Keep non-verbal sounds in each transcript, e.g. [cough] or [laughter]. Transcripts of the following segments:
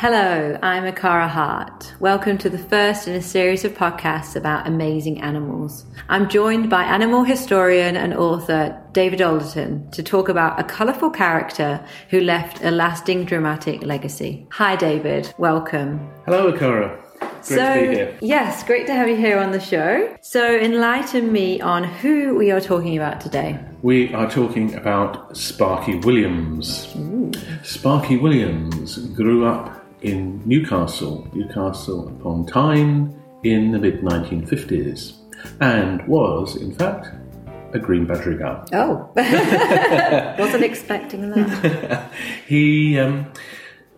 Hello, I'm Akara Heart. Welcome to the first in a series of podcasts about amazing animals. I'm joined by animal historian and author David Alderton to talk about a colourful character who left a lasting dramatic legacy. Hi, David. Welcome. Hello, Akara. Great so, to be here. yes, great to have you here on the show. So, enlighten me on who we are talking about today. We are talking about Sparkie Williams. Sparkie Williams grew up in Newcastle, Newcastle upon Tyne, in the mid 1950s, and was, in fact, a green budgerigar. Oh, [laughs] wasn't expecting that. [laughs] He um,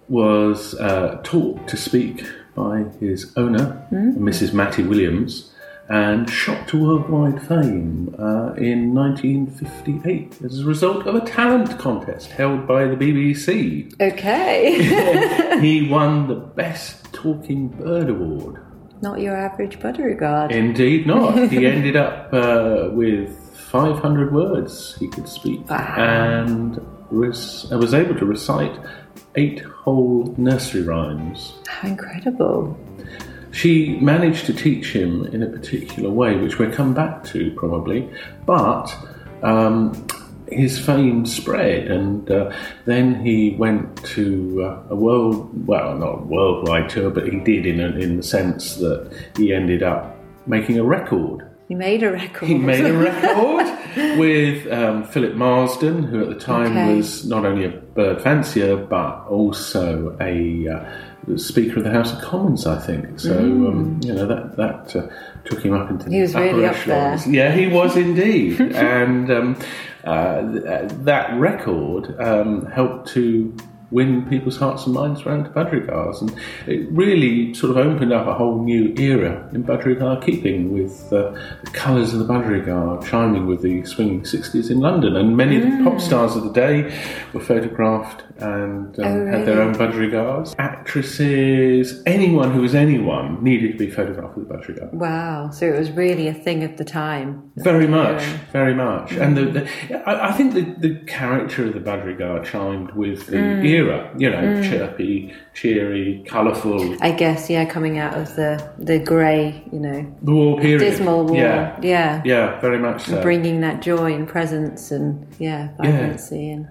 was uh, taught to speak by his owner, Mrs. Mattie Williams, and shot to worldwide fame uh, in 1958 as a result of a talent contest held by the BBC. Okay. [laughs] [laughs] he won the Best Talking Bird Award. Not your average budgerigar. Indeed not. he [laughs] ended up uh, with 500 words he could speak Wow. and was, uh, was able to recite eight whole nursery rhymes. How incredible. She managed to teach him in a particular way, which we'll come back to probably, but um, his fame spread, and uh, then he went to uh, a world, well, not a worldwide tour, but he did in, a, in the sense that he ended up making a record. You made a record. He made a record [laughs] with um, Philip Marsden, who at the time Okay. was not only a bird fancier but also a uh, Speaker of the House of Commons, I think. So um, you know that that uh, took him up into Mm. He was really up there. Yeah, he was indeed, [laughs] and um, uh, th- that record um, helped to win people's hearts and minds around to budgerigars, and it really sort of opened up a whole new era in budgerigar keeping, with uh, the colours of the budgerigar chiming with the swinging 60s in London. And many of the pop stars of the day were photographed and um, Oh, had their really? own budgerigars. Actresses, anyone who was anyone needed to be photographed with a budgerigar. Wow. So it was really a thing of the time. Very much, very much, and the, the I, I think the, the character of the Budgerigar chimed with the era. You know, chirpy, cheery, colourful. I guess, yeah, coming out of the the grey, you know, The war period, dismal war. Yeah, yeah. yeah, very much so. Bringing that joy and presence and, yeah, vibrancy. And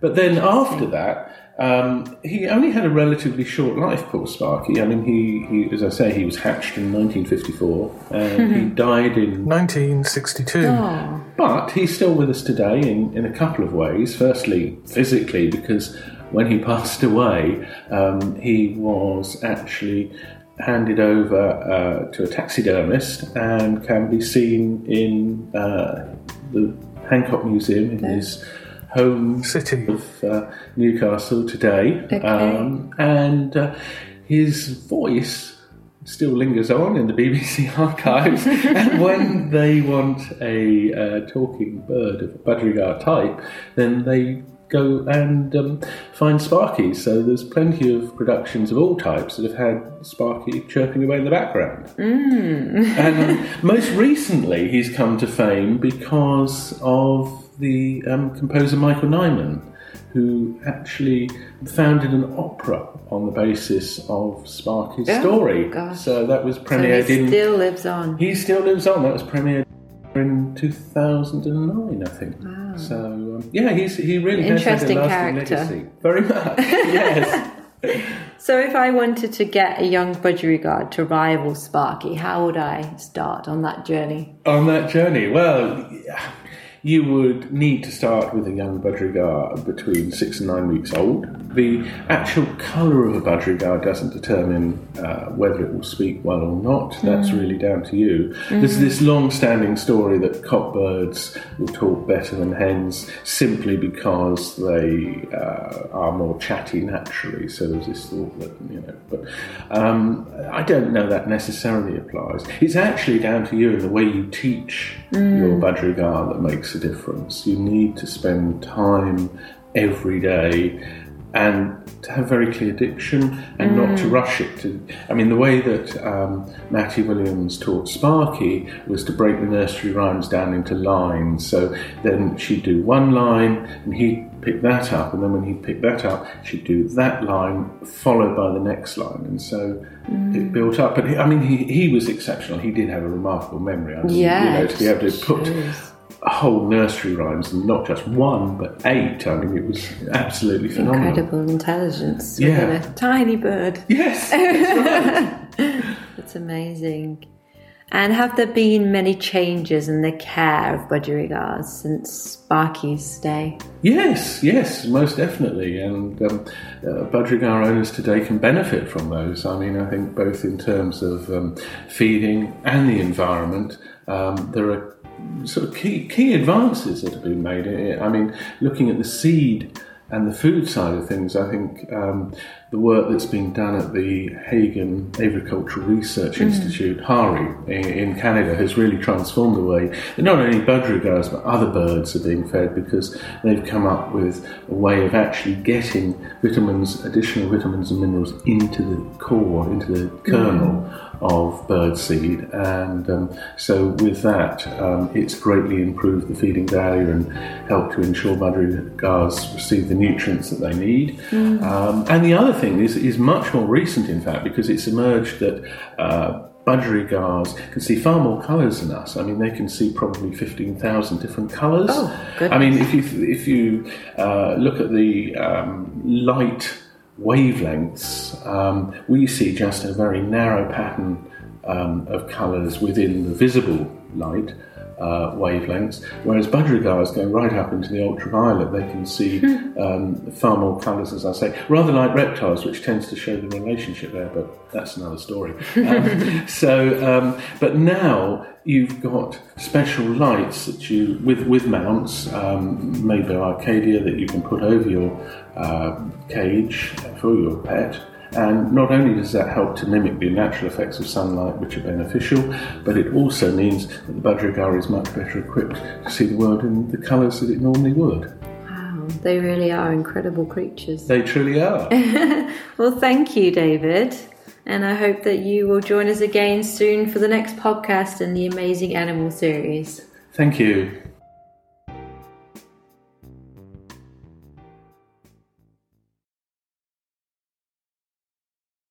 But then after that, um, he only had a relatively short life, poor Sparkie. I mean, he, he as I say, he was hatched in 1954 and he died in 1962. oh, But he's still with us today in, in a couple of ways. Firstly, physically, because when he [laughs] passed away, um, he was actually handed over uh, to a taxidermist and can be seen in uh, the Hancock Museum in his home City. of uh, Newcastle today. Okay. Um, and uh, his voice still lingers on in the [laughs] BBC archives. and [laughs] when they want a uh, talking bird of a budgerigar type, then they go and um, find Sparkie. So there's plenty of productions of all types that have had Sparkie chirping away in the background. And um, [laughs] most recently, he's come to fame because of the um, composer Michael Nyman, who actually founded an opera on the basis of Sparkie's Oh, story. gosh. So that was so premiered he in. still lives on. he still lives on. That was premiered in 2009, I think. Wow. So um, yeah, he's he really Interesting has a lasting character. legacy. Very much. [laughs] yes. [laughs] So if I wanted to get a young budgerigar to rival Sparkie, how would I start on that journey? On that journey, well, you would need to start with a young budgerigar between six and nine weeks old. The actual colour of a budgerigar doesn't determine uh, whether it will speak well or not. That's really down to you. There's this long-standing story that cockbirds will talk better than hens simply because they uh, are more chatty naturally. So there's this thought that you know, but um, I don't know that necessarily applies. It's actually down to you and the way you teach your budgerigar that makes a difference. You need to spend time every day and to have very clear diction and not to rush it. To, I mean, the way that um, Mattie Williams taught Sparkie was to break the nursery rhymes down into lines. So then she'd do one line and he'd pick that up, and then when he'd pick that up, she'd do that line followed by the next line. And so it built up. But he, I mean, he, he was exceptional. He did have a remarkable memory. I mean, Yeah, you know, to be able to put. Whole nursery rhymes, and not just one, but eight. I mean, it was absolutely phenomenal. Incredible intelligence Yeah. within a tiny bird. Yes, [laughs] that's right. That's amazing. And have there been many changes in the care of budgerigars since Sparkie's day? yes, yes, most definitely. And um, uh, Budgerigar owners today can benefit from those. I mean, I think both in terms of um, feeding and the environment, um, there are sort of key key advances that have been made. I mean, looking at the seed and the food side of things, I think um, the work that's been done at the Hagen Avicultural Research Institute, HARI, in, in Canada, has really transformed the way that not only budgerigars but other birds are being fed because they've come up with a way of actually getting vitamins, additional vitamins and minerals into the core, into the kernel of bird seed, and um, so with that, um, it's greatly improved the feeding value and helped to ensure budgerigars receive the nutrients that they need. Um, and the other thing is, is much more recent, in fact, because it's emerged that. Uh, Budgerigars can see far more colours than us. I mean, they can see probably fifteen thousand different colours. Oh, I mean, if you if you uh, look at the um, light wavelengths, um, we see just a very narrow pattern um, of colours within the visible light uh, wavelengths, whereas budgerigars go right up into the ultraviolet. They can see um, far more colours, as I say, rather like reptiles, which tends to show the relationship there, but that's another story. [laughs] Um, so, um, but now you've got special lights that you, with, with mounts um, made by Arcadia, that you can put over your uh, cage for your pet. And not only does that help to mimic the natural effects of sunlight, which are beneficial, but it also means that the budgerigar is much better equipped to see the world in the colours that it normally would. Wow, they really are incredible creatures. They truly are. [laughs] Well, thank you, David. And I hope that you will join us again soon for the next podcast in the Amazing Animal series. Thank you.